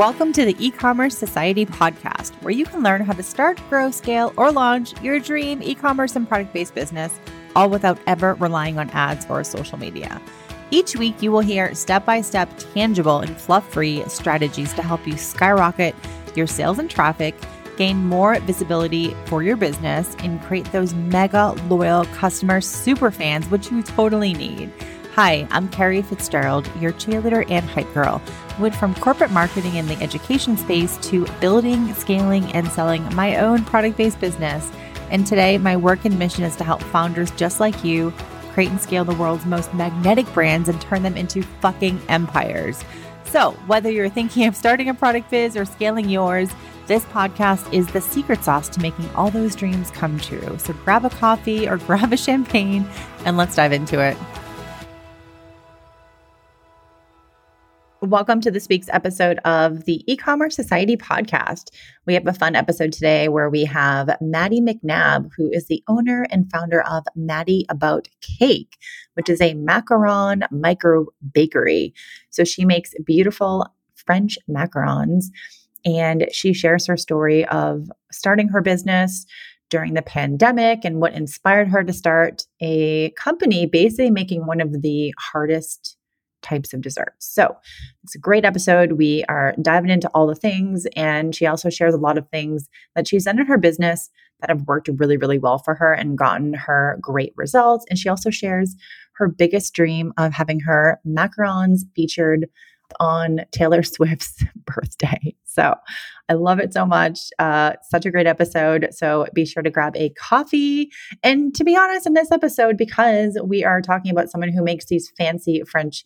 Welcome to the e commerce society podcast, where you can learn how to start, grow, scale, or launch your dream e commerce and product based business, all without ever relying on ads or social media. Each week, you will hear step by step, tangible, and fluff free strategies to help you skyrocket your sales and traffic, gain more visibility for your business, and create those mega loyal customer super fans, which you totally need. Hi, I'm Kerrie Fitzgerald, your cheerleader and hype girl. Went from corporate marketing in the education space to building, scaling, and selling my own product based business. And today, my work and mission is to help founders just like you create and scale the world's most magnetic brands and turn them into fucking empires. So, whether you're thinking of starting a product biz or scaling yours, this podcast is the secret sauce to making all those dreams come true. So, grab a coffee or grab a champagne and let's dive into it. Welcome to this week's episode of the e-commerce society podcast. We have a fun episode today where we have Maddie McNabb, who is the owner and founder of Maddie About Cake, which is a macaron micro bakery. So she makes beautiful French macarons and she shares her story of starting her business during the pandemic and what inspired her to start a company basically making one of the hardest types of desserts. So it's a great episode. We are diving into all the things. And she also shares a lot of things that she's done in her business that have worked really, really well for her and gotten her great results. And she also shares her biggest dream of having her macarons featured on Taylor Swift's birthday. So I love it so much. Uh, such a great episode. So be sure to grab a coffee. And to be honest, in this episode, because we are talking about someone who makes these fancy French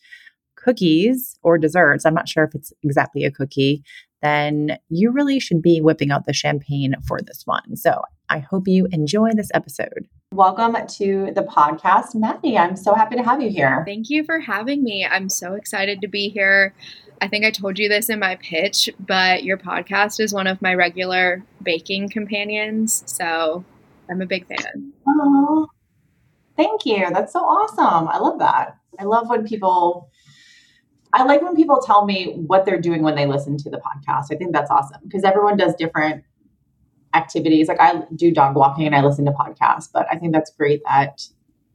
cookies or desserts, I'm not sure if it's exactly a cookie, then you really should be whipping out the champagne for this one. So I hope you enjoy this episode. Welcome to the podcast, Maddie. I'm so happy to have you here. Thank you for having me. I'm so excited to be here. I think I told you this in my pitch, but your podcast is one of my regular baking companions. So I'm a big fan. Oh, thank you. That's so awesome. I love that. I love when people I like when people tell me what they're doing when they listen to the podcast. I think that's awesome because everyone does different activities. Like I do dog walking and I listen to podcasts, but I think that's great that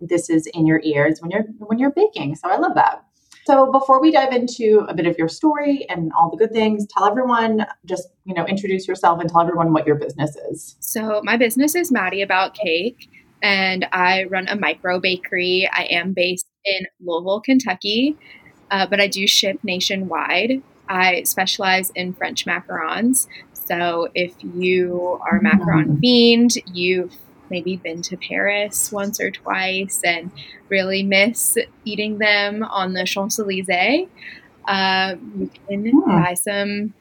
this is in your ears when you're when you're baking. So I love that. So before we dive into a bit of your story and all the good things, tell everyone just, you know, introduce yourself and tell everyone what your business is. So my business is Maddie About Cake and I run a micro bakery. I am based in Louisville, Kentucky uh, but I do ship nationwide. I specialize in French macarons. So if you are a macaron mm. fiend, you've maybe been to Paris once or twice and really miss eating them on the Champs Elysees, uh, you can mm. buy some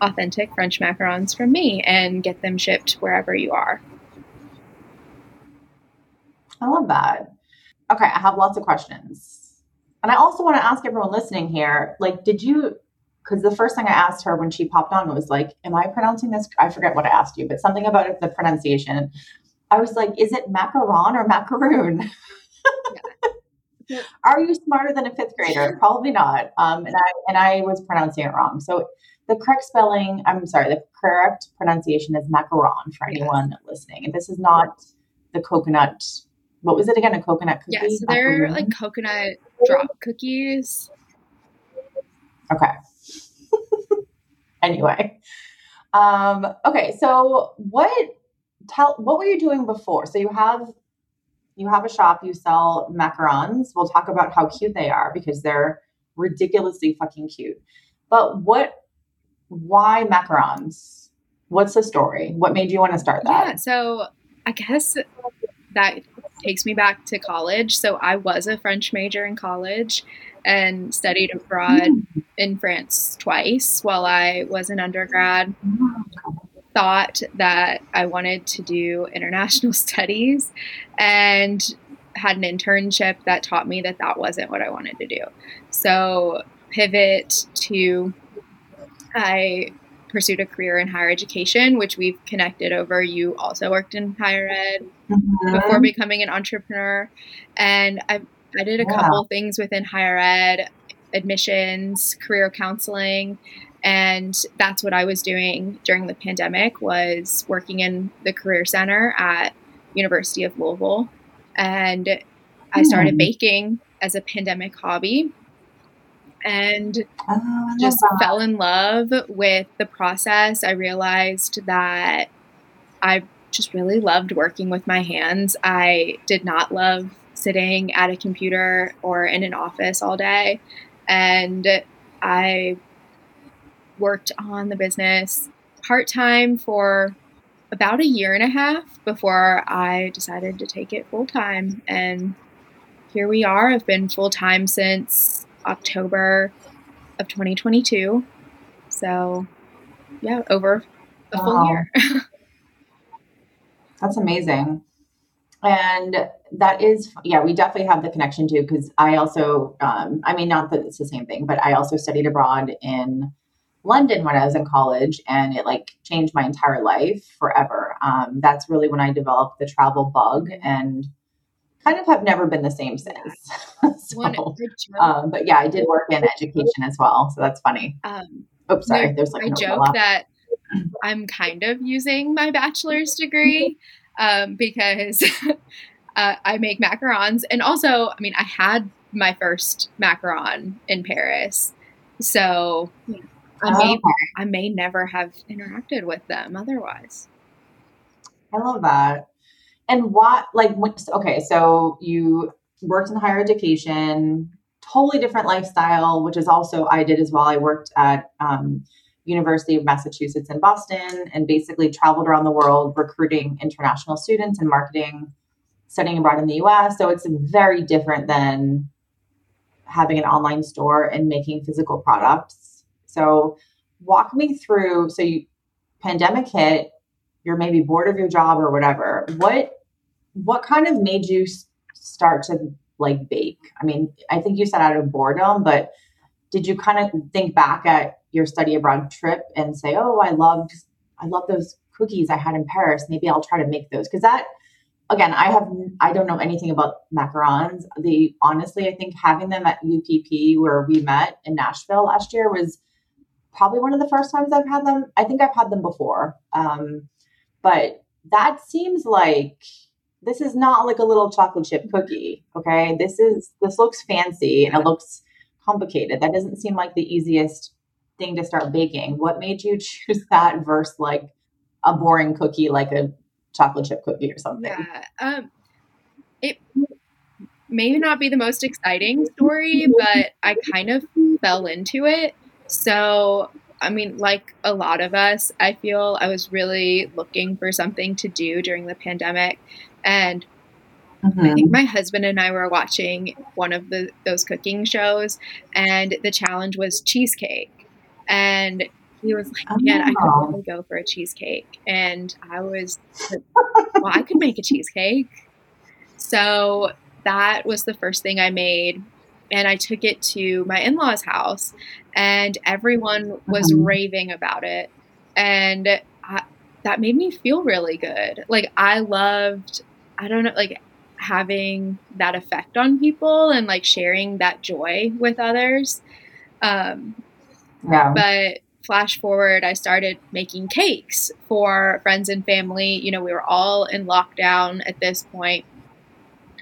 authentic French macarons from me and get them shipped wherever you are. I love that. Okay, I have lots of questions. And I also want to ask everyone listening here, like, did you, because the first thing I asked her when she popped on was like, am I pronouncing this? I forget what I asked you, but something about the pronunciation. I was like, is it macaron or macaroon? Yeah. Are you smarter than a fifth grader? Probably not. Um, and I and I was pronouncing it wrong. So the correct spelling, I'm sorry, the correct pronunciation is macaron for anyone yes. listening. And this is not the coconut what was it again? A coconut cookie? Yeah, so they're like coconut drop cookies. Okay. anyway. Um, okay, so what tell what were you doing before? So you have you have a shop, you sell macarons. We'll talk about how cute they are because they're ridiculously fucking cute. But what why macarons? What's the story? What made you want to start that? Yeah, so I guess that takes me back to college. So I was a French major in college and studied abroad mm. in France twice while I was an undergrad. Thought that I wanted to do international studies and had an internship that taught me that that wasn't what I wanted to do. So, pivot to I pursued a career in higher education, which we've connected over. You also worked in higher ed mm-hmm. before becoming an entrepreneur. And I, I did a couple things within higher ed, admissions, career counseling. and that's what I was doing during the pandemic was working in the career center at University of Louisville and I started hmm. baking as a pandemic hobby and oh, just that. fell in love with the process. I realized that I just really loved working with my hands. I did not love sitting at a computer or in an office all day. And I worked on the business part time for about a year and a half before I decided to take it full time. And here we are. I've been full time since October of 2022. So, yeah, over a full wow. year. That's amazing. And that is, yeah, we definitely have the connection too, because I also, um, I mean, not that it's the same thing, but I also studied abroad in London when I was in college and it like changed my entire life forever. Um, that's really when I developed the travel bug and kind of have never been the same since. so, um, but yeah, I did work in education as well. So that's funny. Um, oh, sorry. There's like I no joke that I'm kind of using my bachelor's degree um, because uh, I make macarons. And also, I mean, I had my first macaron in Paris. So I may, okay. I may never have interacted with them otherwise. I love that. And what, like, okay, so you worked in higher education, totally different lifestyle, which is also I did as well. I worked at um, University of Massachusetts in Boston and basically traveled around the world recruiting international students and marketing, studying abroad in the US. So it's very different than having an online store and making physical products. So walk me through so you pandemic hit, you're maybe bored of your job or whatever. What what kind of made you start to like bake? I mean, I think you said out of boredom, but did you kind of think back at your study abroad trip and say, "Oh, I loved I love those cookies I had in Paris. Maybe I'll try to make those." Because that again, I have I don't know anything about macarons. The honestly, I think having them at UPP where we met in Nashville last year was probably one of the first times I've had them. I think I've had them before, um, but that seems like this is not like a little chocolate chip cookie. Okay, this is this looks fancy and it looks complicated. That doesn't seem like the easiest thing to start baking. What made you choose that versus like a boring cookie like a chocolate chip cookie or something? Yeah. Um, it may not be the most exciting story, but I kind of fell into it. So, I mean, like a lot of us, I feel I was really looking for something to do during the pandemic. And Mm-hmm. I think my husband and I were watching one of the those cooking shows, and the challenge was cheesecake. And he was like, "Man, I could oh. really go for a cheesecake." And I was, like, "Well, I could make a cheesecake." So that was the first thing I made, and I took it to my in law's house, and everyone was mm-hmm. raving about it, and I, that made me feel really good. Like I loved. I don't know, like having that effect on people and like sharing that joy with others. Um, yeah. But flash forward, I started making cakes for friends and family. You know, we were all in lockdown at this point,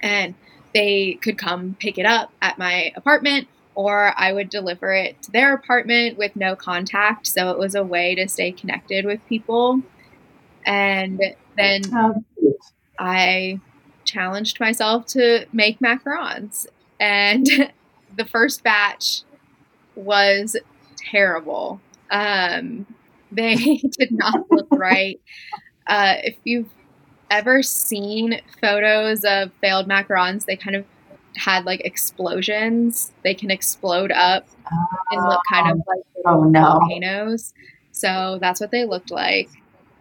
and they could come pick it up at my apartment, or I would deliver it to their apartment with no contact. So it was a way to stay connected with people. And then I challenged myself to make macarons. And the first batch was terrible. Um, they did not look right. Uh, if you've ever seen photos of failed macarons, they kind of had like explosions. They can explode up and look kind of like oh, no. volcanoes. So that's what they looked like.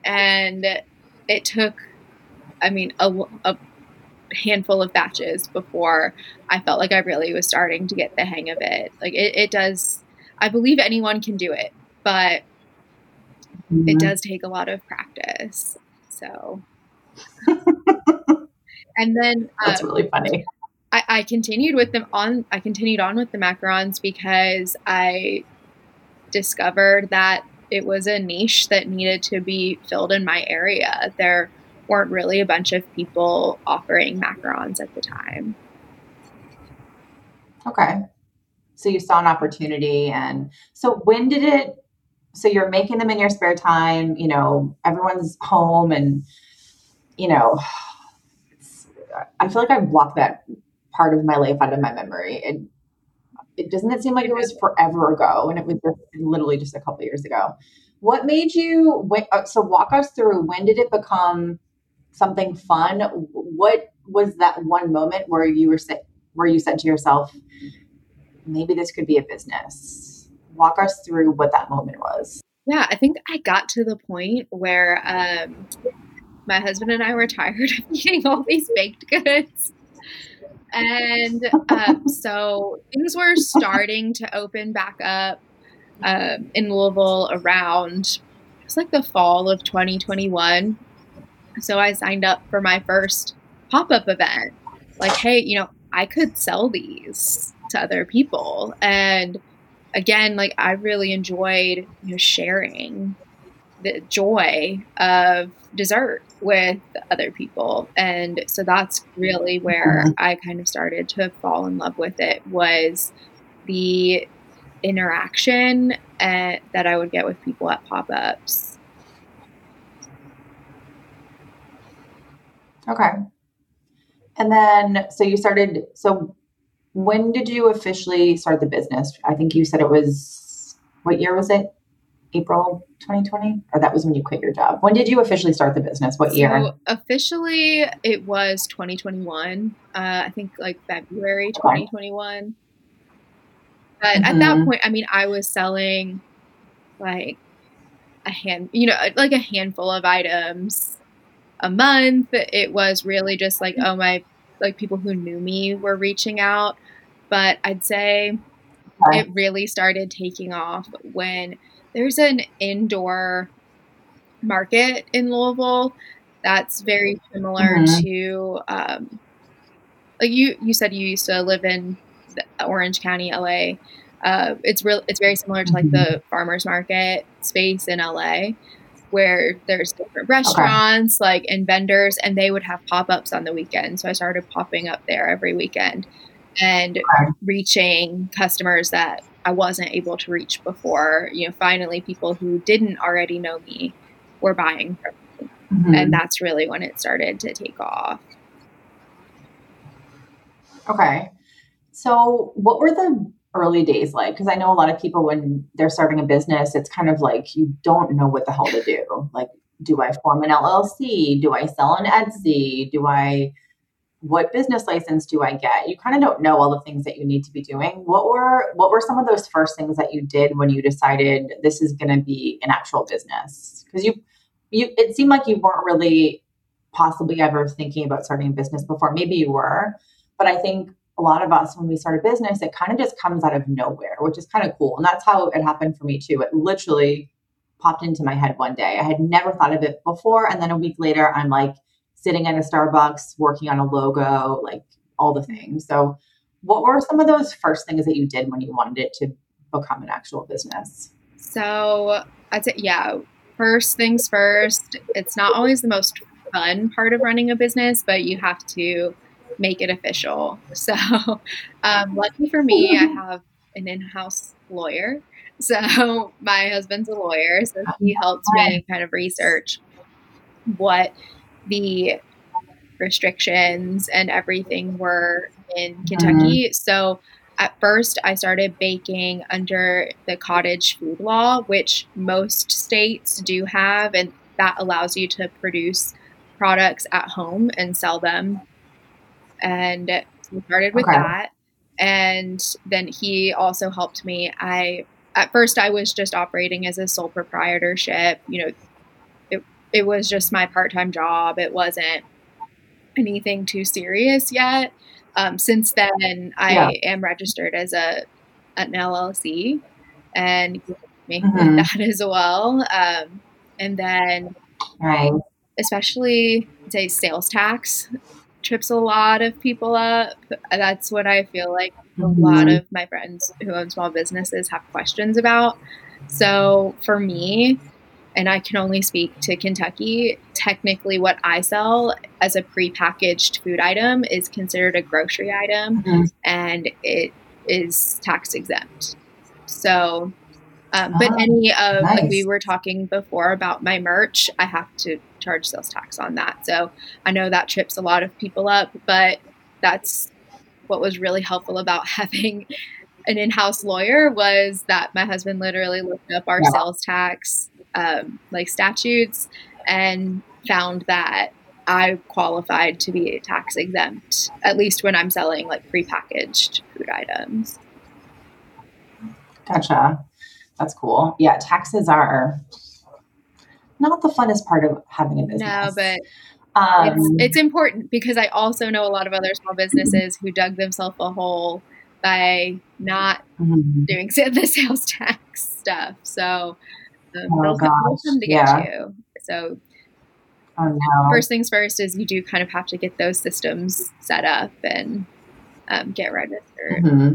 And it took, I mean, a, a handful of batches before I felt like I really was starting to get the hang of it. Like it, it does, I believe anyone can do it, but mm-hmm. it does take a lot of practice. So, and then that's um, really funny. I, I continued with them on. I continued on with the macarons because I discovered that it was a niche that needed to be filled in my area. There weren't really a bunch of people offering macarons at the time. Okay. So you saw an opportunity. And so when did it? So you're making them in your spare time, you know, everyone's home and, you know, I feel like I've blocked that part of my life out of my memory. It, it doesn't it seem like it was forever ago and it was just literally just a couple years ago. What made you, uh, so walk us through when did it become something fun? What was that one moment where you were, where you said to yourself, maybe this could be a business. Walk us through what that moment was. Yeah, I think I got to the point where um, my husband and I were tired of eating all these baked goods. And um, so things were starting to open back up um, in Louisville around, it was like the fall of 2021. So I signed up for my first pop up event. Like, hey, you know, I could sell these to other people. And again, like I really enjoyed you know sharing the joy of dessert with other people. And so that's really where mm-hmm. I kind of started to fall in love with it was the interaction at, that I would get with people at pop-ups. Okay. And then so you started so when did you officially start the business? I think you said it was what year was it? April 2020? Or that was when you quit your job. When did you officially start the business? What year? So officially, it was 2021. Uh, I think like February 2021. But mm-hmm. at that mm-hmm. point, I mean, I was selling like a hand, you know, like a handful of items a month. It was really just like, oh, my like people who knew me were reaching out. But I'd say it really started taking off when there's an indoor market in Louisville that's very similar mm-hmm. to um, like you you said you used to live in Orange County, LA. Uh, it's real. It's very similar to like the mm-hmm. farmers market space in LA where there's different restaurants okay. like and vendors and they would have pop-ups on the weekend so i started popping up there every weekend and okay. reaching customers that i wasn't able to reach before you know finally people who didn't already know me were buying from me mm-hmm. and that's really when it started to take off okay so what were the early days like? Because I know a lot of people when they're starting a business, it's kind of like you don't know what the hell to do. Like, do I form an LLC? Do I sell on Etsy? Do I what business license do I get? You kind of don't know all the things that you need to be doing. What were what were some of those first things that you did when you decided this is going to be an actual business? Because you you it seemed like you weren't really possibly ever thinking about starting a business before. Maybe you were, but I think a lot of us when we start a business it kind of just comes out of nowhere which is kind of cool and that's how it happened for me too. It literally popped into my head one day. I had never thought of it before and then a week later i'm like sitting at a starbucks working on a logo like all the things. So what were some of those first things that you did when you wanted it to become an actual business? So i'd say yeah first things first it's not always the most fun part of running a business but you have to make it official. So, um, lucky for me, I have an in house lawyer. So, my husband's a lawyer. So, he helped me kind of research what the restrictions and everything were in Kentucky. Mm-hmm. So, at first, I started baking under the cottage food law, which most states do have, and that allows you to produce products at home and sell them and we started with okay. that. And then he also helped me. I at first i was just operating as a sole proprietorship you know it, it was just my part-time job. It wasn't anything too serious yet. Um, since then i yeah. am registered as a an llc and making mm-hmm. that as well. Um, and then right. especially say sales tax trips a lot of people up. That's what I feel like a mm-hmm. lot of my friends who own small businesses have questions about. So for me, and I can only speak to Kentucky, technically what I sell as a prepackaged food item is considered a grocery item mm-hmm. and it is tax exempt. So, um, but oh, any of, nice. like we were talking before about my merch, I have to charge sales tax on that. So I know that trips a lot of people up, but that's what was really helpful about having an in-house lawyer was that my husband literally looked up our yeah. sales tax um, like statutes and found that I qualified to be tax exempt, at least when I'm selling like prepackaged food items. Gotcha. That's cool. Yeah, taxes are not the funnest part of having a business. No, but um, it's, it's important because I also know a lot of other small businesses who dug themselves a hole by not mm-hmm. doing the sales tax stuff. So um, oh, they'll, come, come to get yeah. you. So oh, no. first things first is you do kind of have to get those systems set up and um, get registered. Mm-hmm.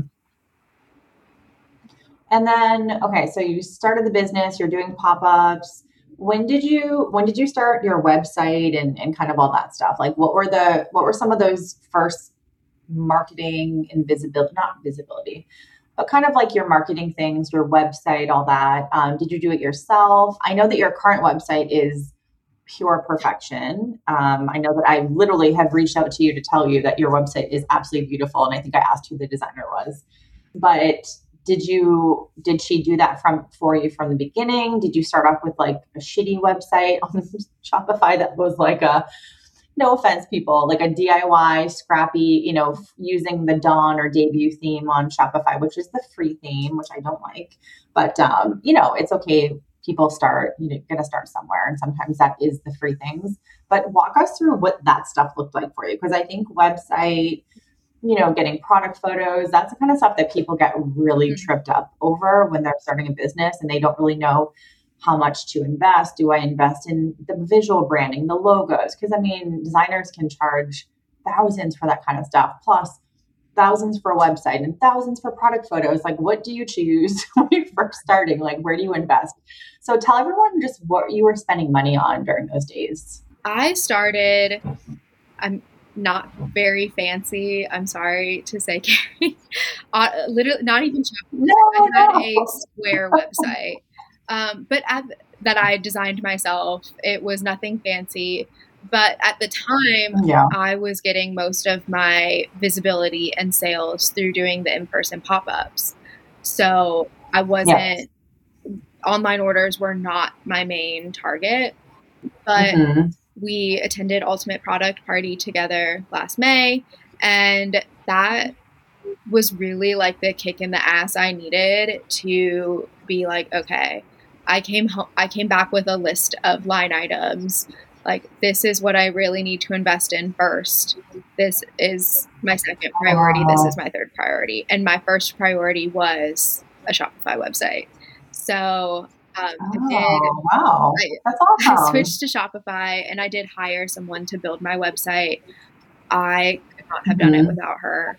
And then, okay, so you started the business, you're doing pop-ups. When did you when did you start your website and, and kind of all that stuff? Like what were the what were some of those first marketing and visibility not visibility, but kind of like your marketing things, your website, all that. Um, did you do it yourself? I know that your current website is pure perfection. Um, I know that I literally have reached out to you to tell you that your website is absolutely beautiful, and I think I asked who the designer was. But did you did she do that from for you from the beginning? Did you start off with like a shitty website on shopify that was like a no offense people like a diy scrappy you know using the dawn or debut theme on shopify which is the free theme which i don't like. But um, you know it's okay. People start you know gonna start somewhere and sometimes that is the free things. But walk us through what that stuff looked like for you because i think website you know, getting product photos. That's the kind of stuff that people get really mm-hmm. tripped up over when they're starting a business and they don't really know how much to invest. Do I invest in the visual branding, the logos? Because I mean, designers can charge thousands for that kind of stuff, plus thousands for a website and thousands for product photos. Like, what do you choose when you're first starting? Like, where do you invest? So, tell everyone just what you were spending money on during those days. I started. I'm not very fancy. I'm sorry to say, Kerrie. uh, literally, not even No, I had a Square website, um, but at, that I designed myself. It was nothing fancy, but at the time, yeah. I was getting most of my visibility and sales through doing the in-person pop-ups. So I wasn't. Yes. Online orders were not my main target, but. Mm-hmm we attended Ultimate Product Party together last May, and that was really like the kick in the ass I needed to be like, okay, I came home, I came back with a list of line items. Like this is what I really need to invest in first. This is my second priority. This is my third priority, and my first priority was a Shopify website. So um, oh, did, wow. I, That's awesome. I switched to Shopify and I did hire someone to build my website. I could not have done mm-hmm. it without her.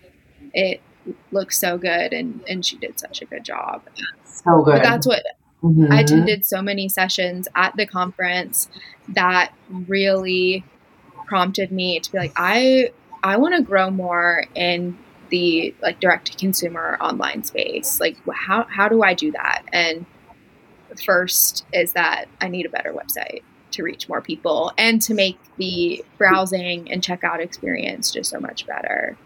It looks so good and, and she did such a good job. So good. But that's what mm-hmm. I attended so many sessions at the conference that really prompted me to be like, I I want to grow more in the like direct to consumer online space. Like how how do I do that? And first is that I need a better website to reach more people and to make the browsing and checkout experience just so much better.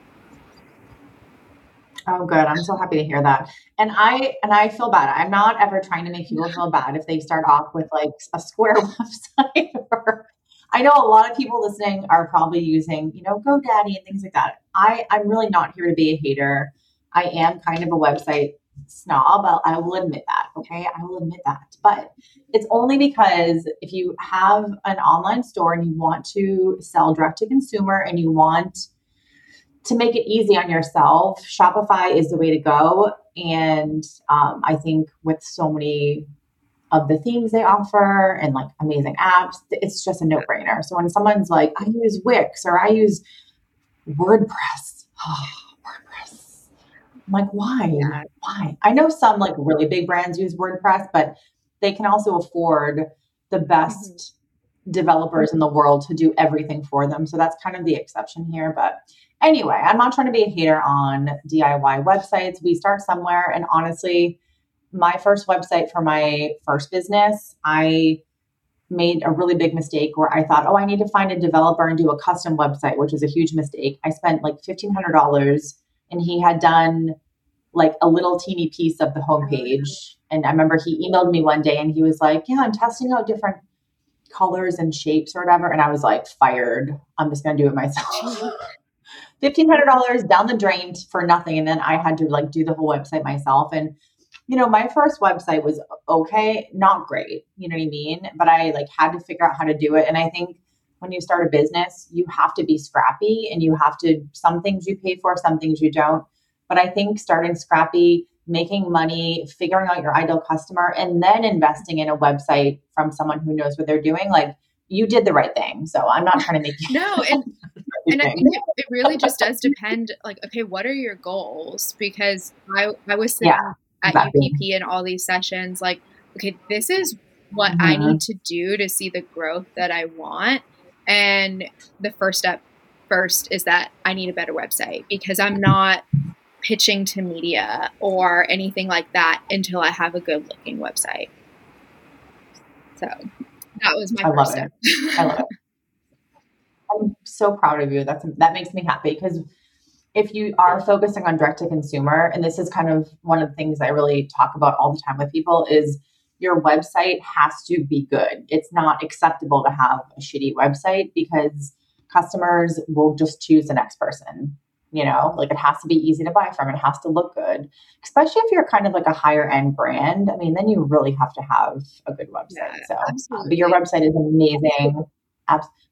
Oh, good. I'm so happy to hear that. And I and I feel bad. I'm not ever trying to make people feel bad if they start off with like a Square website. or I know a lot of people listening are probably using, you know, GoDaddy and things like that. I I'm really not here to be a hater. I am kind of a website snob. I'll, I will admit that. Okay. I will admit that. But it's only because if you have an online store and you want to sell direct to consumer and you want to make it easy on yourself, Shopify is the way to go. And um, I think with so many of the themes they offer and like amazing apps, it's just a no brainer. So when someone's like, I use Wix or I use WordPress, oh, I'm like, why? Yeah. Why? I know some like really big brands use WordPress, but they can also afford the best mm-hmm. developers in the world to do everything for them. So that's kind of the exception here. But anyway, I'm not trying to be a hater on DIY websites. We start somewhere. And honestly, my first website for my first business, I made a really big mistake where I thought, oh, I need to find a developer and do a custom website, which is a huge mistake. I spent like $1,500 and he had done like a little teeny piece of the oh, homepage. And I remember he emailed me one day and he was like, yeah, I'm testing out different colors and shapes or whatever. And I was like, fired. I'm just going to do it myself. $1,500 down the drain for nothing. And then I had to like do the whole website myself. And you know, my first website was okay, not great, you know what I mean? But I like had to figure out how to do it. And I think when you start a business, you have to be scrappy and you have to, some things you pay for, some things you don't. But I think starting scrappy, making money, figuring out your ideal customer, and then investing in a website from someone who knows what they're doing, like you did the right thing. So I'm not trying to make you. no, and, and I think it, it, really just does depend. Like, okay, what are your goals? Because I, I was sitting yeah at UPP and all these sessions, like, okay, this is what mm-hmm. I need to do to see the growth that I want. And the first step first is that I need a better website because I'm not pitching to media or anything like that until I have a good looking website. So that was my I first step. I love it. I'm so proud of you. That's that makes me happy because if you are focusing on direct to consumer, and this is kind of one of the things I really talk about all the time with people, is your website has to be good. It's not acceptable to have a shitty website because customers will just choose the next person. You know, like it has to be easy to buy from, it has to look good, especially if you're kind of like a higher end brand. I mean, then you really have to have a good website. Yeah, so, absolutely. but your website is amazing.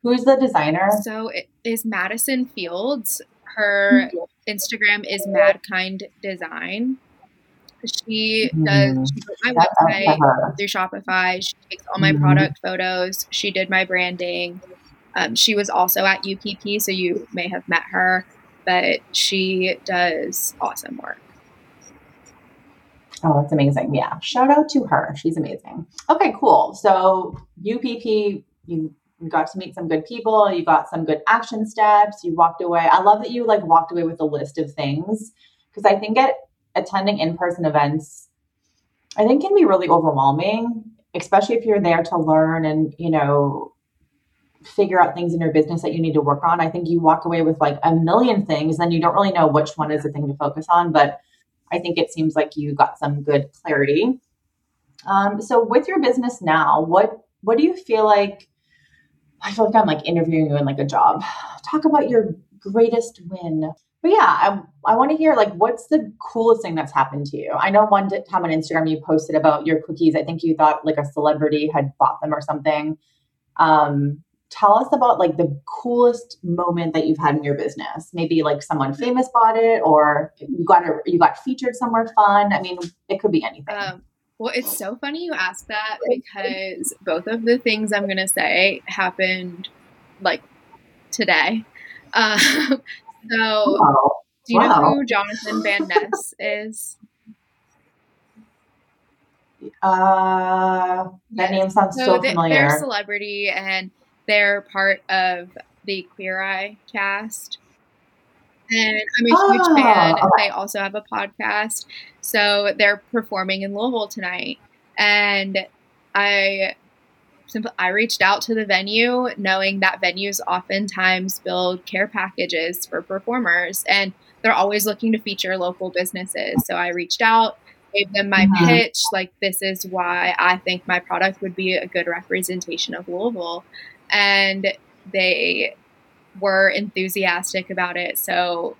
Who's the designer? So it is Madison Fields. Her mm-hmm. Instagram is Madkind Design. She does mm-hmm. she my website through Shopify. She takes all my mm-hmm. product photos. She did my branding. Um, she was also at UPP, so you may have met her, but she does awesome work. Oh, that's amazing. Yeah. Shout out to her. She's amazing. Okay, cool. So UPP, you you got to meet some good people you got some good action steps you walked away i love that you like walked away with a list of things because i think at attending in-person events i think can be really overwhelming especially if you're there to learn and you know figure out things in your business that you need to work on i think you walk away with like a million things and you don't really know which one is the thing to focus on but i think it seems like you got some good clarity um, so with your business now what what do you feel like I feel like I'm like interviewing you in like a job. Talk about your greatest win. But yeah, I, I want to hear like what's the coolest thing that's happened to you? I know one time on Instagram you posted about your cookies. I think you thought like a celebrity had bought them or something. Um, tell us about like the coolest moment that you've had in your business. Maybe like someone famous bought it, or you got a, you got featured somewhere fun. I mean, it could be anything. Um, well, it's so funny you ask that because both of the things I'm going to say happened like today. Um, so, wow. do you wow. know who Jonathan Van Ness is? Uh, that name sounds so, so familiar. They're a celebrity and they're part of the Queer Eye cast and I'm a huge oh, fan. Okay. They also have a podcast. So they're performing in Louisville tonight. And I simply I reached out to the venue knowing that venues oftentimes build care packages for performers and they're always looking to feature local businesses. So I reached out, gave them my mm-hmm. pitch, like this is why I think my product would be a good representation of Louisville. And they were enthusiastic about it. So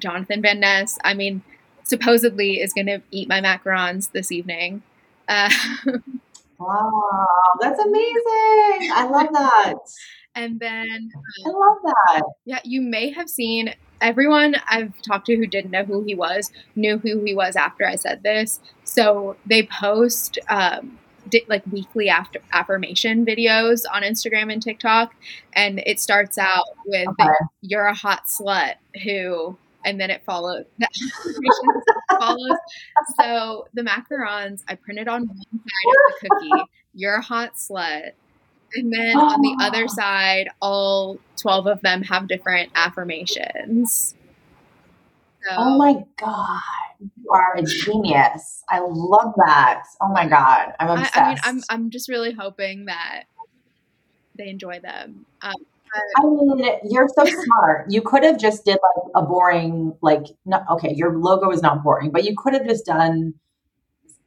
Jonathan Van Ness, I mean, supposedly is going to eat my macarons this evening. Uh, wow, that's amazing! I love that. And then um, I love that. Yeah, you may have seen everyone I've talked to who didn't know who he was knew who he was after I said this. So they post um, like weekly after affirmation videos on Instagram and TikTok, and it starts out with okay. "You're a hot slut who and then it followed. follows. So the macarons, I printed on one side of the cookie. You're a hot slut. And then on the other side, all 12 of them have different affirmations. So, oh my God. You are a genius. I love that. Oh my God. I'm obsessed. I, I mean, I'm, I'm just really hoping that they enjoy them. Um, I mean, you're so smart. You could have just did like a boring, like, no, okay, your logo is not boring, but you could have just done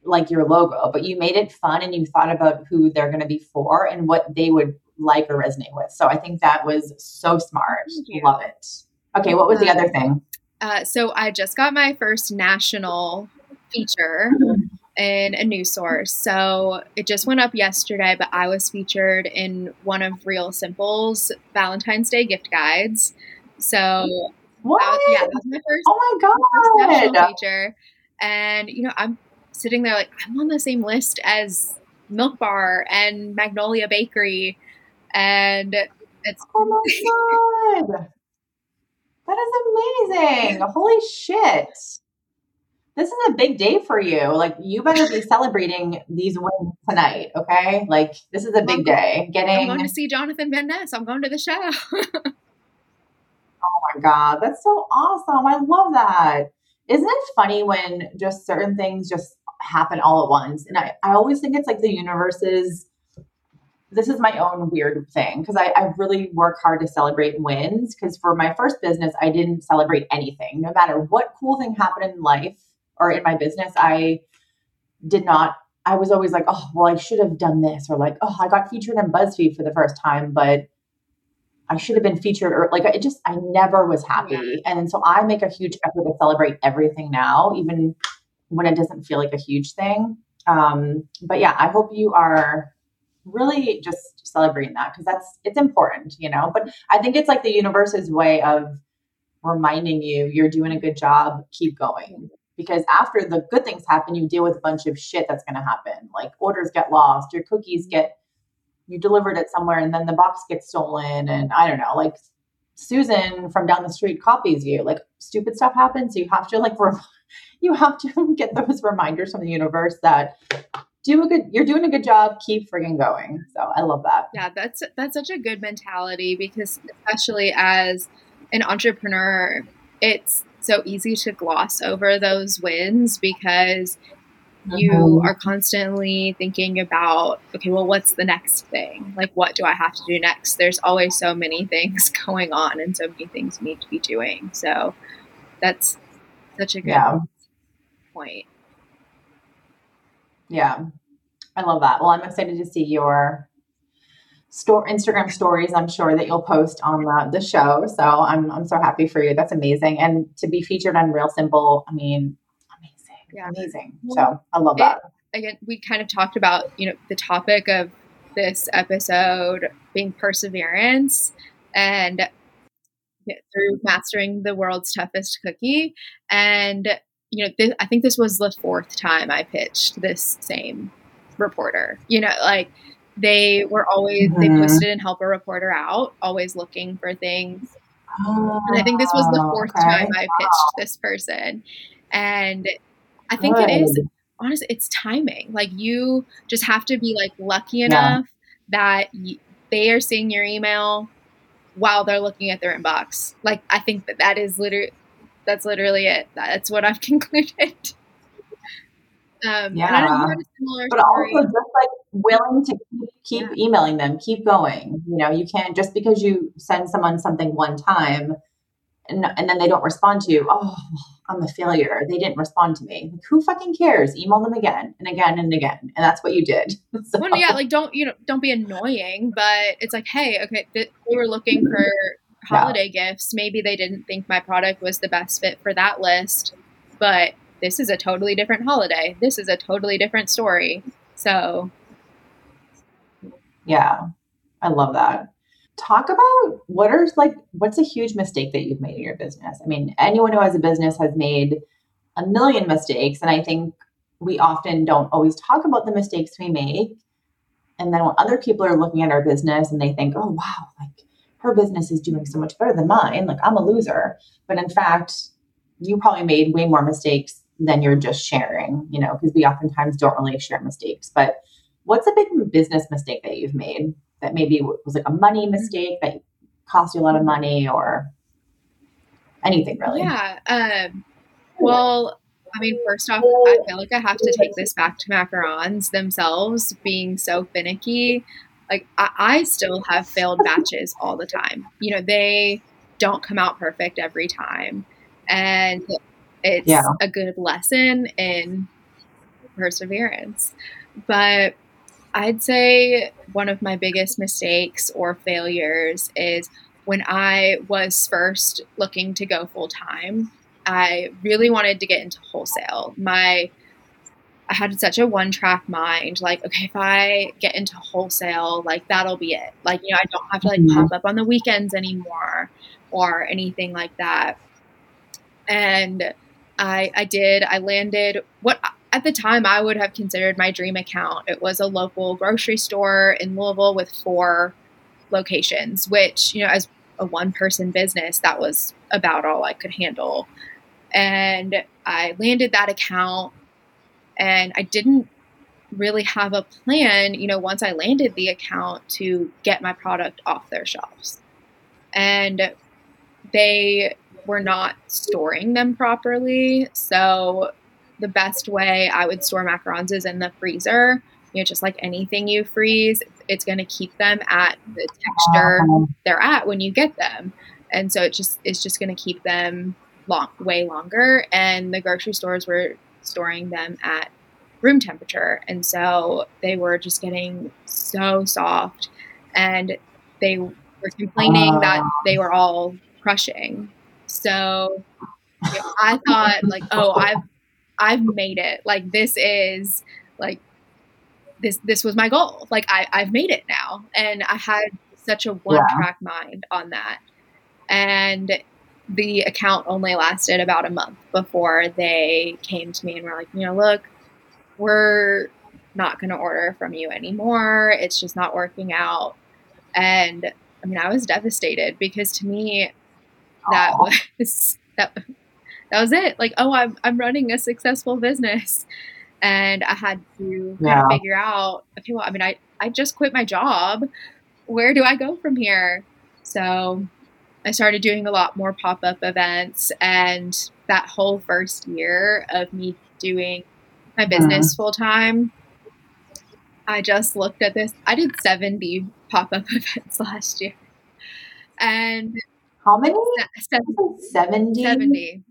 like your logo, but you made it fun and you thought about who they're going to be for and what they would like or resonate with. So I think that was so smart. Love it. Okay, what was the other thing? Uh, so I just got my first national feature in a news source. So it just went up yesterday, but I was featured in one of Real Simple's Valentine's Day gift guides. So what? That yeah, that was my first. Oh my god! national feature, and you know I'm sitting there like I'm on the same list as Milk Bar and Magnolia Bakery, and it's oh my god, that is amazing! Holy shit! This is a big day for you. Like you better be celebrating these wins tonight, okay? Like this is a big day. Getting I'm going to see Jonathan Van Ness. I'm going to the show. oh my god, that's so awesome. I love that. Isn't it funny when just certain things just happen all at once? And I, I always think it's like the universe's this is my own weird thing because I, I, really work hard to celebrate wins. Because for my first business, I didn't celebrate anything. No matter what cool thing happened in life, or in my business, I did not. I was always like, oh, well, I should have done this, or like, oh, I got featured on BuzzFeed for the first time, but I should have been featured, or like, it just, I never was happy. Yeah. And so I make a huge effort to celebrate everything now, even when it doesn't feel like a huge thing. Um, but yeah, I hope you are really just celebrating that because that's it's important, you know. But I think it's like the universe's way of reminding you you're doing a good job, keep going because after the good things happen, you deal with a bunch of shit that's going to happen. Like orders get lost, your cookies get you delivered it somewhere and then the box gets stolen and I don't know, like Susan from down the street copies you. Like stupid stuff happens, so you have to like you have to get those reminders from the universe that do a good you're doing a good job, keep frigging going. So I love that. Yeah, that's that's such a good mentality because especially as an entrepreneur, it's so easy to gloss over those wins because you mm-hmm. are constantly thinking about okay well what's the next thing? Like what do i have to do next? There's always so many things going on and so many things you need to be doing. So that's such a good yeah. point. Yeah. I love that. Well i'm excited to see your store Instagram stories I'm sure that you'll post on the, the show. So I'm I'm so happy for you. That's amazing. And to be featured on Real Simple, I mean, amazing. Yeah. Amazing. So I love that. It, again, we kind of talked about, you know, the topic of this episode being perseverance and through mastering the world's toughest cookie. And, you know, th- I think this was the fourth time I pitched this same reporter. You know, like they were always mm-hmm. they posted and help a reporter out, always looking for things. Oh, and I think this was the oh, fourth okay. time I pitched this person, and I think Good. it is honestly it's timing. Like you just have to be like lucky enough yeah. that y- they are seeing your email while they're looking at their inbox. Like I think that that is literally that's literally it. That's what I've concluded. Um, yeah. but story. also just like willing to keep, keep emailing them, keep going. You know, you can't just because you send someone something one time and, and then they don't respond to you. Oh, I'm a failure. They didn't respond to me. Like, who fucking cares? Email them again and again and again, and that's what you did. so. Well, yeah, like don't you know? Don't be annoying, but it's like, hey, okay, they were looking for holiday yeah. gifts. Maybe they didn't think my product was the best fit for that list, but this is a totally different holiday. This is a totally different story. So, yeah, I love that. Talk about what are like, what's a huge mistake that you've made in your business? I mean, anyone who has a business has made a million mistakes. And I think we often don't always talk about the mistakes we make. And then when other people are looking at our business and they think, oh, wow, like her business is doing so much better than mine, like I'm a loser. But in fact, you probably made way more mistakes than you're just sharing, you know, because we oftentimes don't really share mistakes. But what's a big business mistake that you've made that maybe was like a money mm-hmm. mistake that cost you a lot of money or anything really? Yeah. Um, well, I mean, first off, I feel like I have to take this back to macarons themselves being so finicky. Like, I, I still have failed batches all the time. You know, they don't come out perfect every time. And it's yeah. a good lesson in perseverance. But I'd say one of my biggest mistakes or failures is when I was first looking to go full time. I really wanted to get into wholesale. My I had such a one track mind. Like, okay, if I get into wholesale, like that'll be it. Like, you know, I don't have to like mm-hmm. pop up on the weekends anymore or anything like that. And I I did. I landed what at the time I would have considered my dream account. It was a local grocery store in Louisville with four locations, which, you know, as a one person business, that was about all I could handle. And I landed that account and I didn't really have a plan, you know, once I landed the account to get my product off their shelves. And they were not storing them properly. So the best way I would store macarons is in the freezer. You know, just like anything you freeze, it's going to keep them at the texture uh-huh. they're at when you get them, and so it just it's just going to keep them long way longer. And the grocery stores were storing them at room temperature, and so they were just getting so soft, and they were complaining that ah. they were all crushing. So you know, I thought like, oh, I've I've made it. Like this is like this this was my goal. Like I I've made it now, and I had such a one track yeah. mind on that, and the account only lasted about a month before they came to me and were like, you know, look, we're not going to order from you anymore. It's just not working out. And I mean, I was devastated because to me, that Aww. was that that was it. Like, oh, I'm I'm running a successful business, and I had to yeah. kind of figure out. Okay, well, I mean, I I just quit my job. Where do I go from here? So I started doing a lot more pop up events, and that whole first year of me doing my mm-hmm. business mm-hmm. full time, I just looked at this. I did 70 pop up events last year. And how many? 70. 70.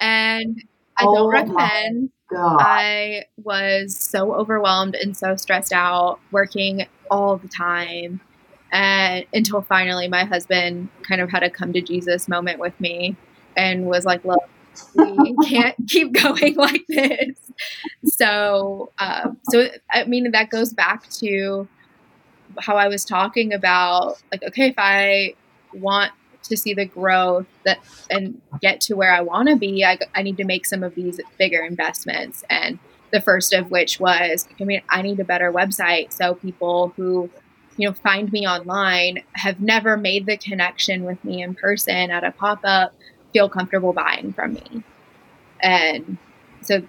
And I oh don't recommend. I was so overwhelmed and so stressed out working all the time. And until finally my husband kind of had a come to Jesus moment with me and was like, look, we can't keep going like this. So, uh, so I mean, that goes back to how I was talking about, like, okay, if I want to see the growth that and get to where I want to be, I, I need to make some of these bigger investments. And the first of which was, I mean, I need a better website so people who you know find me online have never made the connection with me in person at a pop-up feel comfortable buying from me and so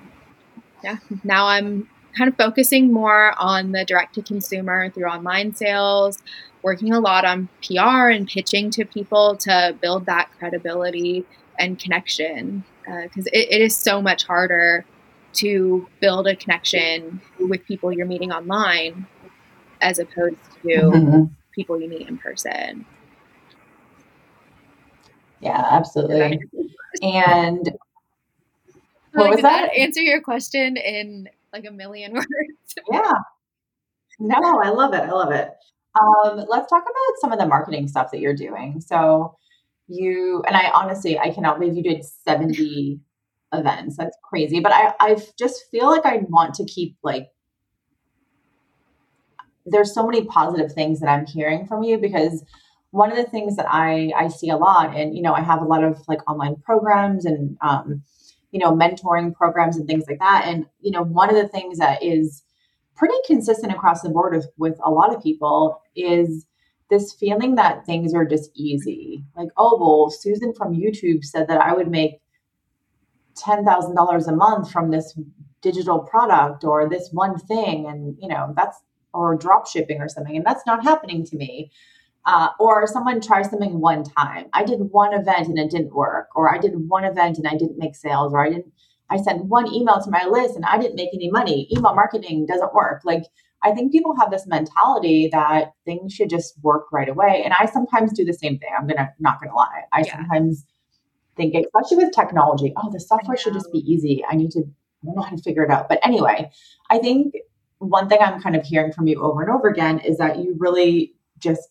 yeah now i'm kind of focusing more on the direct to consumer through online sales working a lot on PR and pitching to people to build that credibility and connection because uh, it, it is so much harder to build a connection with people you're meeting online as opposed to mm-hmm. people you meet in person. Yeah, absolutely. And what was that? that? Answer your question in like a million words. yeah. No, I love it. I love it. Um, let's talk about some of the marketing stuff that you're doing. So you and I honestly I cannot believe you did 70 events. That's crazy. But I I just feel like I want to keep like there's so many positive things that I'm hearing from you because one of the things that I I see a lot and you know I have a lot of like online programs and um you know mentoring programs and things like that. And you know one of the things that is pretty consistent across the board with, with a lot of people is this feeling that things are just easy. Like, oh, well, Susan from YouTube said that I would make $10,000 a month from this digital product or this one thing and you know that's or drop shipping or something. And that's not happening to me uh, or someone tries something one time. I did one event and it didn't work or i did one event and i didn't make sales or i didn't i sent one email to my list and i didn't make any money. Email marketing doesn't work. Like i think people have this mentality that things should just work right away and i sometimes do the same thing. I'm gonna not gonna lie. I yeah. sometimes think especially with technology oh the software should just be easy. I need to I don't know how to figure it out. But anyway, I think one thing I'm kind of hearing from you over and over again is that you really just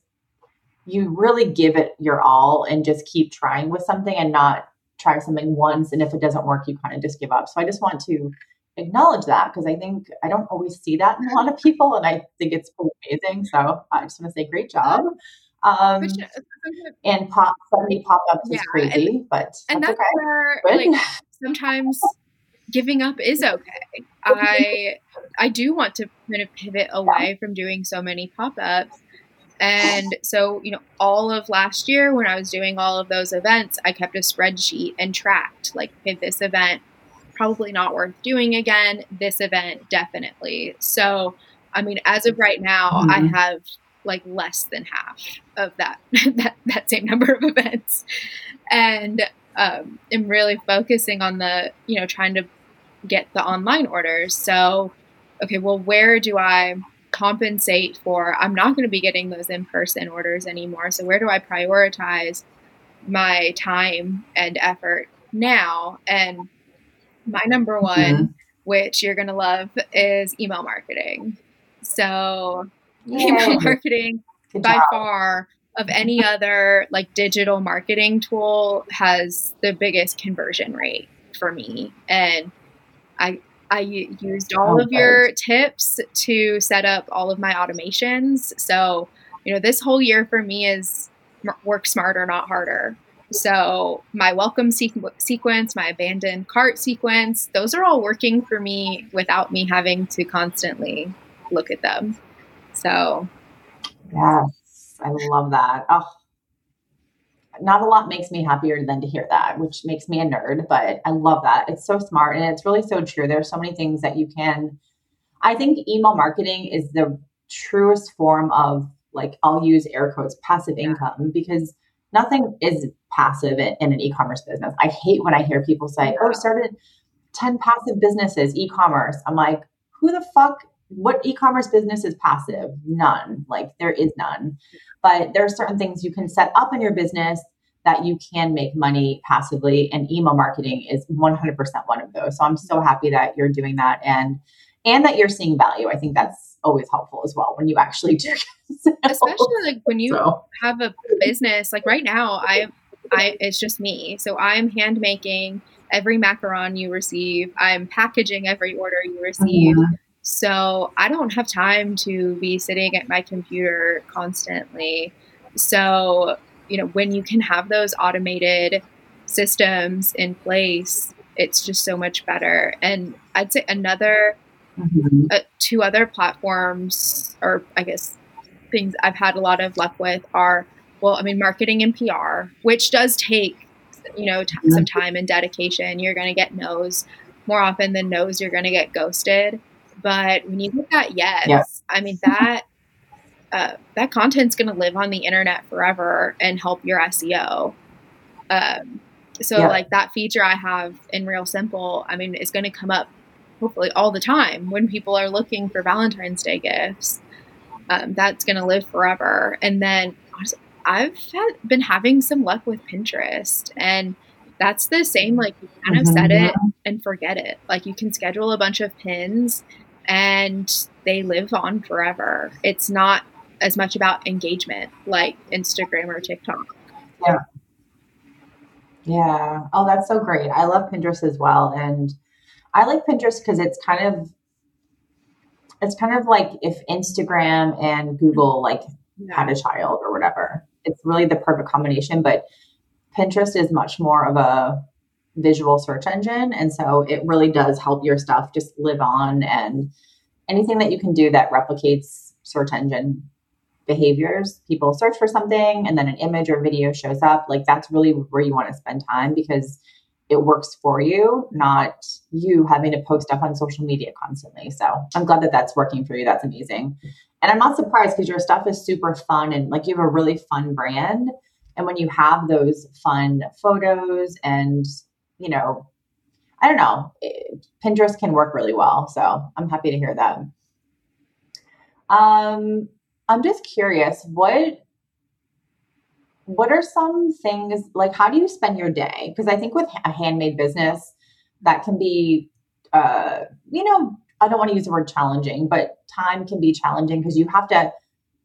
you really give it your all and just keep trying with something and not try something once and if it doesn't work you kind of just give up. So I just want to acknowledge that because I think I don't always see that in a lot of people and I think it's amazing. So I just want to say great job. Um, and pop 70 pop-ups yeah, is crazy, and, but and that's, that's okay. where like sometimes giving up is okay. I I do want to kind of pivot away from doing so many pop-ups. And so, you know, all of last year when I was doing all of those events, I kept a spreadsheet and tracked like, okay, this event probably not worth doing again. This event definitely. So, I mean, as of right now, mm-hmm. I have like less than half of that that that same number of events, and um, am really focusing on the you know trying to get the online orders. So, okay, well, where do I compensate for? I'm not going to be getting those in person orders anymore. So, where do I prioritize my time and effort now? And my number one, mm-hmm. which you're going to love, is email marketing. So, Yay. email marketing Good by job. far of any other like digital marketing tool has the biggest conversion rate for me. And I I used oh, all of your tips to set up all of my automations. So, you know, this whole year for me is work smarter, not harder. So, my welcome sequ- sequence, my abandoned cart sequence, those are all working for me without me having to constantly look at them. So, yes, I love that. Oh, not a lot makes me happier than to hear that, which makes me a nerd, but I love that. It's so smart and it's really so true. There are so many things that you can. I think email marketing is the truest form of like, I'll use air quotes, passive income because nothing is passive in, in an e commerce business. I hate when I hear people say, oh, started 10 passive businesses, e commerce. I'm like, who the fuck what e-commerce business is passive? None. Like there is none. But there are certain things you can set up in your business that you can make money passively and email marketing is 100% one of those. So i'm so happy that you're doing that and and that you're seeing value. I think that's always helpful as well when you actually do especially like when you so. have a business like right now i i it's just me. So i'm hand making every macaron you receive. I'm packaging every order you receive. Mm-hmm so I don't have time to be sitting at my computer constantly. So, you know, when you can have those automated systems in place, it's just so much better. And I'd say another, mm-hmm. uh, two other platforms, or I guess things I've had a lot of luck with are, well, I mean, marketing and PR, which does take, you know, t- some time and dedication. You're going to get no's more often than no's. You're going to get ghosted. But when you get that yes, yeah. I mean that uh, that content's going to live on the internet forever and help your SEO. Um, so yeah. like that feature I have in Real Simple, I mean, it's going to come up hopefully all the time when people are looking for Valentine's Day gifts. Um, that's going to live forever. And then I've had, been having some luck with Pinterest and that's the same like you kind of mm-hmm. set it and forget it like you can schedule a bunch of pins and they live on forever. It's not as much about engagement like Instagram or TikTok. Yeah. Yeah. Oh, that's so great. I love Pinterest as well. And I like Pinterest because it's kind of it's kind of like if Instagram and Google like yeah. had a child or whatever. It's really the perfect combination. But Pinterest is much more of a visual search engine. And so it really does help your stuff just live on and anything that you can do that replicates search engine behaviors. People search for something and then an image or video shows up. Like that's really where you want to spend time because it works for you, not you having to post stuff on social media constantly. So I'm glad that that's working for you. That's amazing. And I'm not surprised because your stuff is super fun and like you have a really fun brand. And when you have those fun photos and, you know, I don't know, Pinterest can work really well. So I'm happy to hear that. Um, I'm just curious, what what are some things like how do you spend your day because i think with a handmade business that can be uh you know i don't want to use the word challenging but time can be challenging because you have to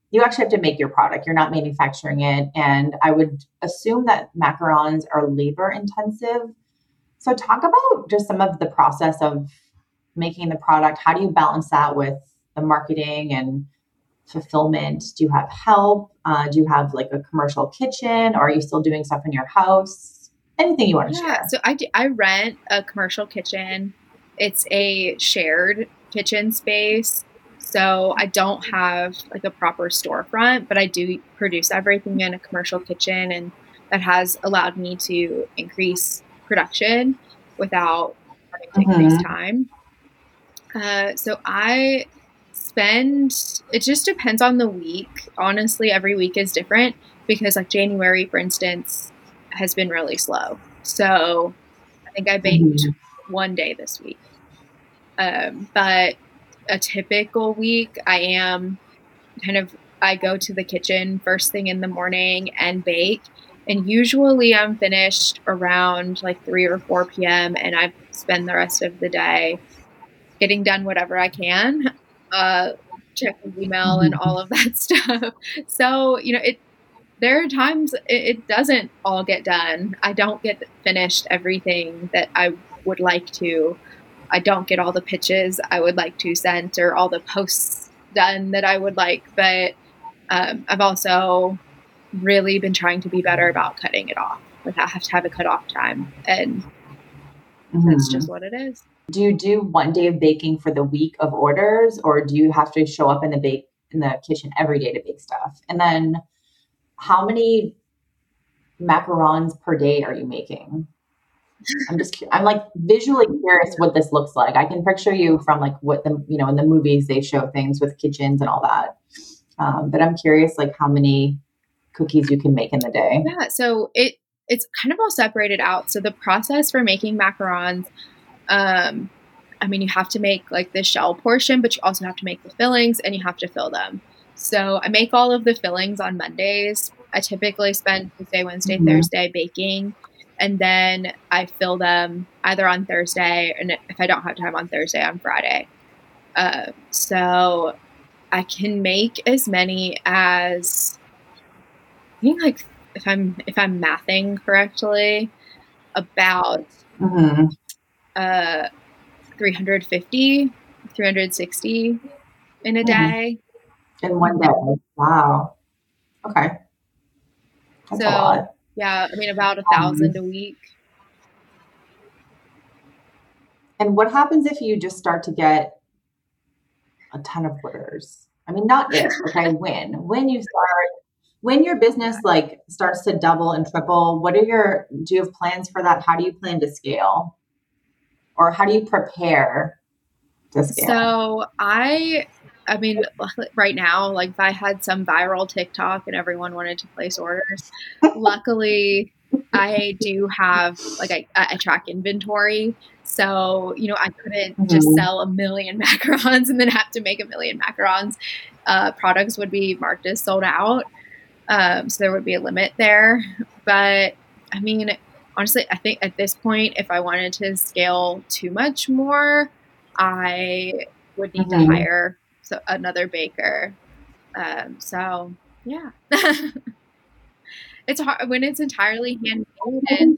you actually have to make your product you're not manufacturing it and i would assume that macarons are labor intensive so talk about just some of the process of making the product how do you balance that with the marketing and fulfillment? Do you have help? Uh, do you have like a commercial kitchen or are you still doing stuff in your house? Anything you want to share? yeah, share? So I, do, I rent a commercial kitchen. It's a shared kitchen space. So I don't have like a proper storefront, but I do produce everything in a commercial kitchen and that has allowed me to increase production without having to mm-hmm. increase time. Uh, so I spend it just depends on the week. Honestly, every week is different because like January, for instance, has been really slow. So I think I baked mm-hmm. one day this week. Um, but a typical week, I am kind of I go to the kitchen first thing in the morning and bake. And usually I'm finished around like 3 or 4 p.m. and I spend the rest of the day getting done whatever I can uh, checking email and all of that stuff. So, you know, it there are times it, it doesn't all get done. I don't get finished everything that I would like to. I don't get all the pitches I would like to send or all the posts done that I would like. But um, I've also really been trying to be better about cutting it off. I have to have a cutoff time, and mm-hmm. that's just what it is. Do you do one day of baking for the week of orders or do you have to show up in the bake in the kitchen every day to bake stuff? And then how many macarons per day are you making? I'm just i'm like visually curious what this looks like. I can picture you from like what the you know in the movies they show things with kitchens and all that. Um, but i'm curious like how many cookies you can make in the day yeah so it it's kind of all separated out so the process for making macarons um, I mean, you have to make like the shell portion, but you also have to make the fillings and you have to fill them. So I make all of the fillings on Mondays. I typically spend Tuesday, Wednesday, mm-hmm. Thursday baking, and then I fill them either on Thursday, and if I don't have time on Thursday, on Friday. Uh, so I can make as many as think like if I'm if I'm mathing correctly, about mm-hmm uh, 350, 360 in a mm-hmm. day. In one day. Wow. Okay. That's so, yeah, I mean, about a thousand um, a week. And what happens if you just start to get a ton of orders? I mean, not if, okay, when. When you start, when your business like starts to double and triple, what are your, do you have plans for that? How do you plan to scale? or how do you prepare to scale? So I I mean, right now, like if I had some viral TikTok and everyone wanted to place orders, luckily I do have like I, I track inventory. So, you know, I couldn't mm-hmm. just sell a million macarons and then have to make a million macarons. Uh, products would be marked as sold out. Um, so there would be a limit there. But I mean, honestly, I think at this point, if I wanted to scale too much more, I would need mm-hmm. to hire so, another baker. Um, so yeah, it's hard when it's entirely handmade and,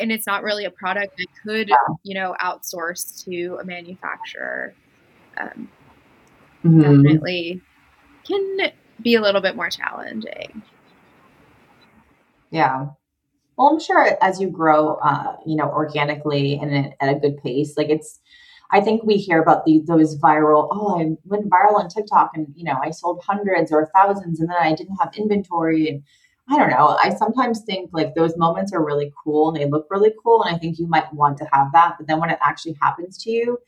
and, it's not really a product that could, you know, outsource to a manufacturer. Um, mm-hmm. Definitely can be a little bit more challenging. Yeah. Well, I'm sure as you grow, uh, you know, organically and at a good pace, like it's, I think we hear about the, those viral, oh, I went viral on TikTok and, you know, I sold hundreds or thousands and then I didn't have inventory. And I don't know. I sometimes think like those moments are really cool and they look really cool. And I think you might want to have that. But then when it actually happens to you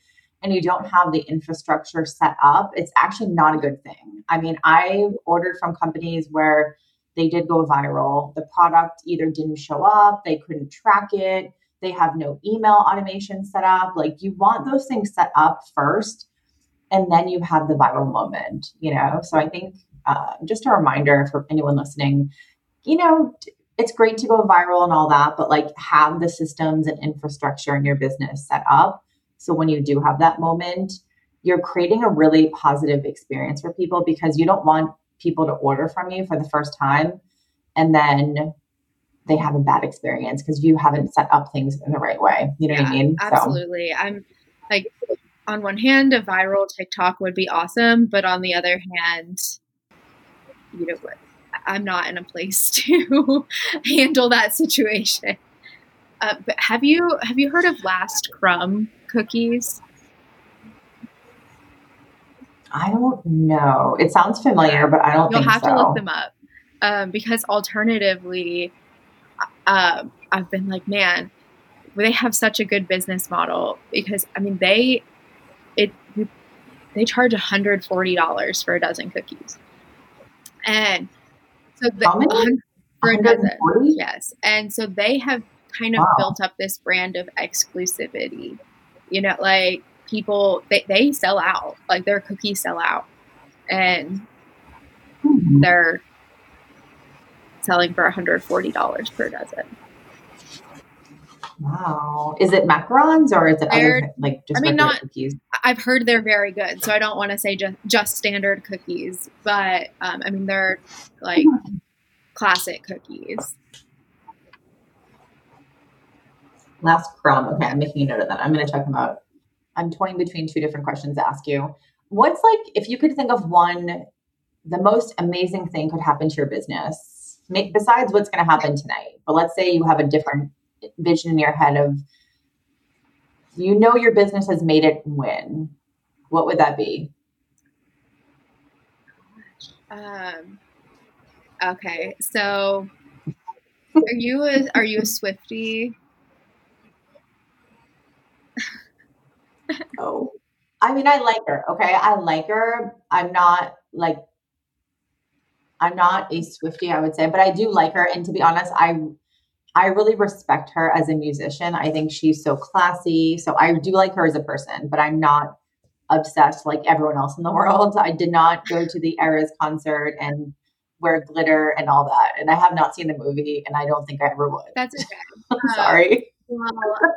and you don't have the infrastructure set up, it's actually not a good thing. I mean, I ordered from companies where they did go viral. The product either didn't show up, they couldn't track it, they have no email automation set up. Like you want those things set up first and then you have the viral moment, you know? So I think uh, just a reminder for anyone listening you know, it's great to go viral and all that, but like have the systems and infrastructure in your business set up. So when you do have that moment, you're creating a really positive experience for people because you don't want people to order from you for the first time and then they have a bad experience because you haven't set up things in the right way. You know yeah, what I mean? Absolutely. So. I'm like, on one hand, a viral TikTok would be awesome, but on the other hand, you know what? I'm not in a place to handle that situation. Uh, but have you have you heard of Last Crumb cookies? I don't know. It sounds familiar, but I don't. You'll have so. to look them up um, because alternatively, uh, I've been like, man, they have such a good business model because I mean they it they charge $140 for a dozen cookies. And so the, many? For a dozen. Yes. And so they have kind of wow. built up this brand of exclusivity. You know, like people they, they sell out. Like their cookies sell out. And mm-hmm. they're selling for $140 per dozen. Wow. Is it macarons or is it other like just I mean, not, cookies? I've heard they're very good, so I don't want to say just just standard cookies, but um, I mean they're like classic cookies. Last crumb. Okay, I'm making a note of that. I'm going to check them out. I'm toying between two different questions to ask you. What's like if you could think of one, the most amazing thing could happen to your business besides what's going to happen tonight? But let's say you have a different vision in your head of you know your business has made it win, what would that be? Um, okay, so are you a are you a Swiftie? Oh, I mean, I like her. Okay, I like her. I'm not like I'm not a Swiftie, I would say, but I do like her. And to be honest, I I really respect her as a musician. I think she's so classy. So I do like her as a person, but I'm not obsessed like everyone else in the world. I did not go to the Eras concert and wear glitter and all that. And I have not seen the movie and I don't think I ever would. That's okay. I'm um, sorry. Well,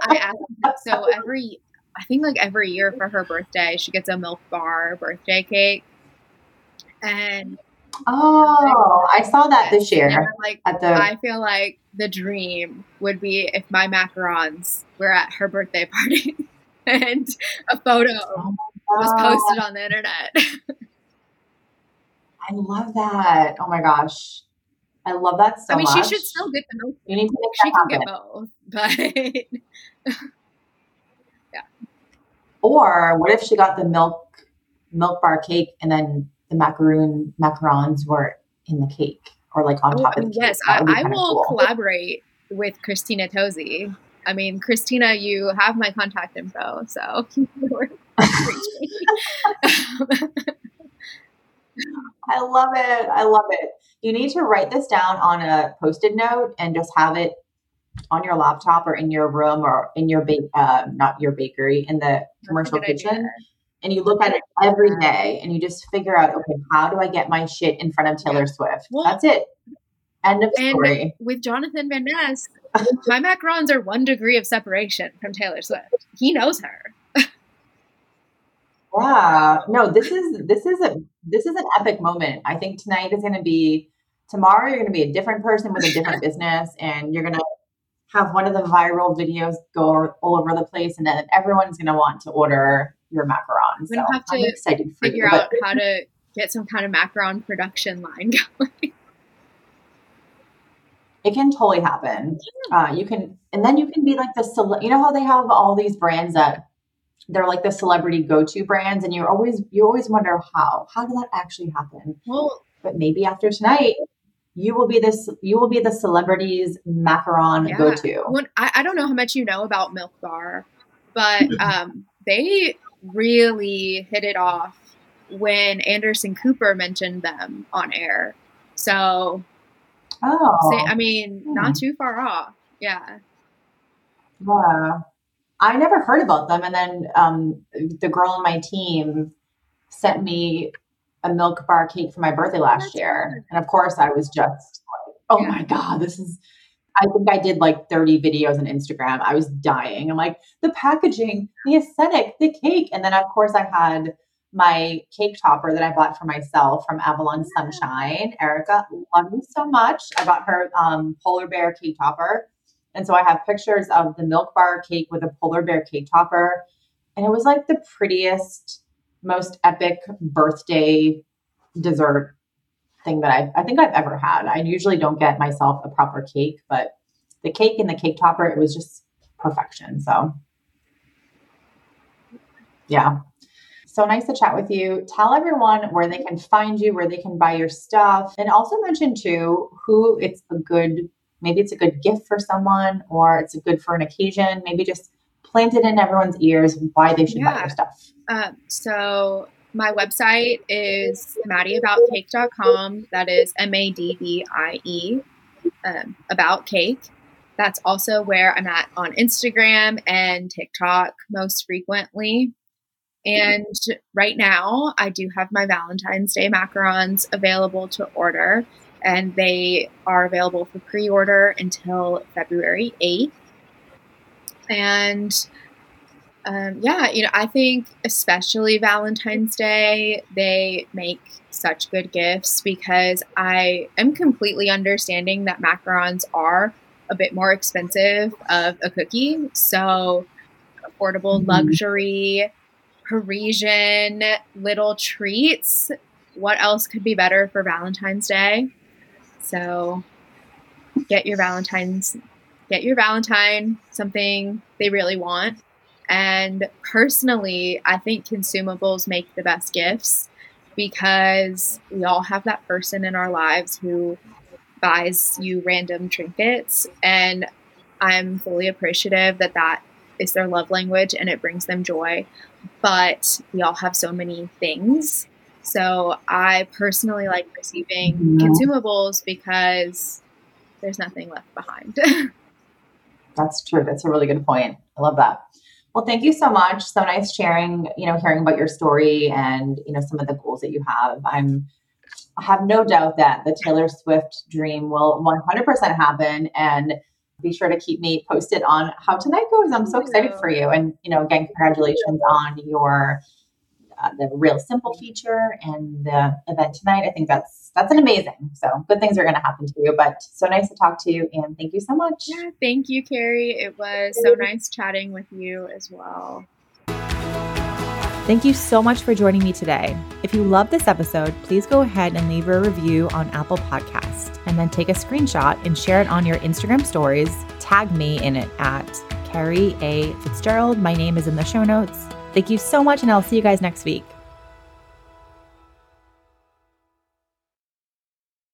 I asked so every I think like every year for her birthday, she gets a milk bar birthday cake. And Oh, I saw that this year. Like, at the... I feel like the dream would be if my macarons were at her birthday party and a photo oh was posted on the internet. I love that. Oh my gosh. I love that so I mean, much. she should still get the milk. You need to she can get both, but. Or what if she got the milk milk bar cake and then the macaroon macarons were in the cake or like on oh, top of the yes, cake. Yes, I, I will cool. collaborate with Christina Tosi. I mean, Christina, you have my contact info, so I love it. I love it. You need to write this down on a post-it note and just have it on your laptop or in your room or in your bake, uh, not your bakery, in the commercial kitchen. Idea and you look at it every day and you just figure out, okay, how do I get my shit in front of Taylor Swift? Well, That's it. End of story. with Jonathan Van Ness, my macarons are one degree of separation from Taylor Swift. He knows her. yeah. No, this is this is a this is an epic moment. I think tonight is gonna be tomorrow you're gonna be a different person with a different business and you're gonna have one of the viral videos go all over the place and then everyone's gonna want to order your macarons. So have to I'm excited for figure you, out how to get some kind of macaron production line going. It can totally happen. Uh, you can, and then you can be like the, cele- you know how they have all these brands that they're like the celebrity go-to brands, and you're always you always wonder how how did that actually happen? Well, but maybe after tonight, you will be this you will be the celebrities macaron yeah. go-to. When, I, I, don't know how much you know about milk bar but um, they really hit it off when anderson cooper mentioned them on air. So oh. say, i mean hmm. not too far off. Yeah. Yeah. I never heard about them and then um, the girl on my team sent me a milk bar cake for my birthday last year. And of course, I was just like, oh yeah. my God, this is. I think I did like 30 videos on Instagram. I was dying. I'm like, the packaging, the aesthetic, the cake. And then, of course, I had my cake topper that I bought for myself from Avalon Sunshine. Erica, love you so much. I bought her um, polar bear cake topper. And so I have pictures of the milk bar cake with a polar bear cake topper. And it was like the prettiest most epic birthday dessert thing that I I think I've ever had. I usually don't get myself a proper cake, but the cake and the cake topper, it was just perfection. So yeah. So nice to chat with you. Tell everyone where they can find you, where they can buy your stuff, and also mention too who it's a good maybe it's a good gift for someone or it's a good for an occasion. Maybe just plant it in everyone's ears why they should yeah. buy your stuff. Um, so my website is maddieaboutcake.com. That is M A D D I E, um, about cake. That's also where I'm at on Instagram and TikTok most frequently. And right now, I do have my Valentine's Day macarons available to order, and they are available for pre order until February 8th. And um, yeah, you know, I think especially Valentine's Day, they make such good gifts because I am completely understanding that macarons are a bit more expensive of a cookie. So, affordable mm-hmm. luxury, Parisian little treats. What else could be better for Valentine's Day? So, get your Valentine's get your Valentine something they really want and personally, I think consumables make the best gifts because we all have that person in our lives who buys you random trinkets. And I'm fully appreciative that that is their love language and it brings them joy. But we all have so many things. So I personally like receiving consumables because there's nothing left behind. That's true. That's a really good point. I love that. Well, thank you so much. So nice sharing, you know, hearing about your story and, you know, some of the goals that you have. I'm I have no doubt that the Taylor Swift dream will 100% happen and be sure to keep me posted on how tonight goes. I'm so oh, excited for you. And, you know, again, congratulations on your uh, the real simple feature and the event tonight. I think that's that's an amazing. So good things are going to happen to you. But so nice to talk to you, and thank you so much. Yeah, thank you, Kerrie. It was so nice chatting with you as well. Thank you so much for joining me today. If you love this episode, please go ahead and leave a review on Apple Podcast and then take a screenshot and share it on your Instagram stories. Tag me in it at Kerrie A. Fitzgerald. My name is in the show notes. Thank you so much, and I'll see you guys next week.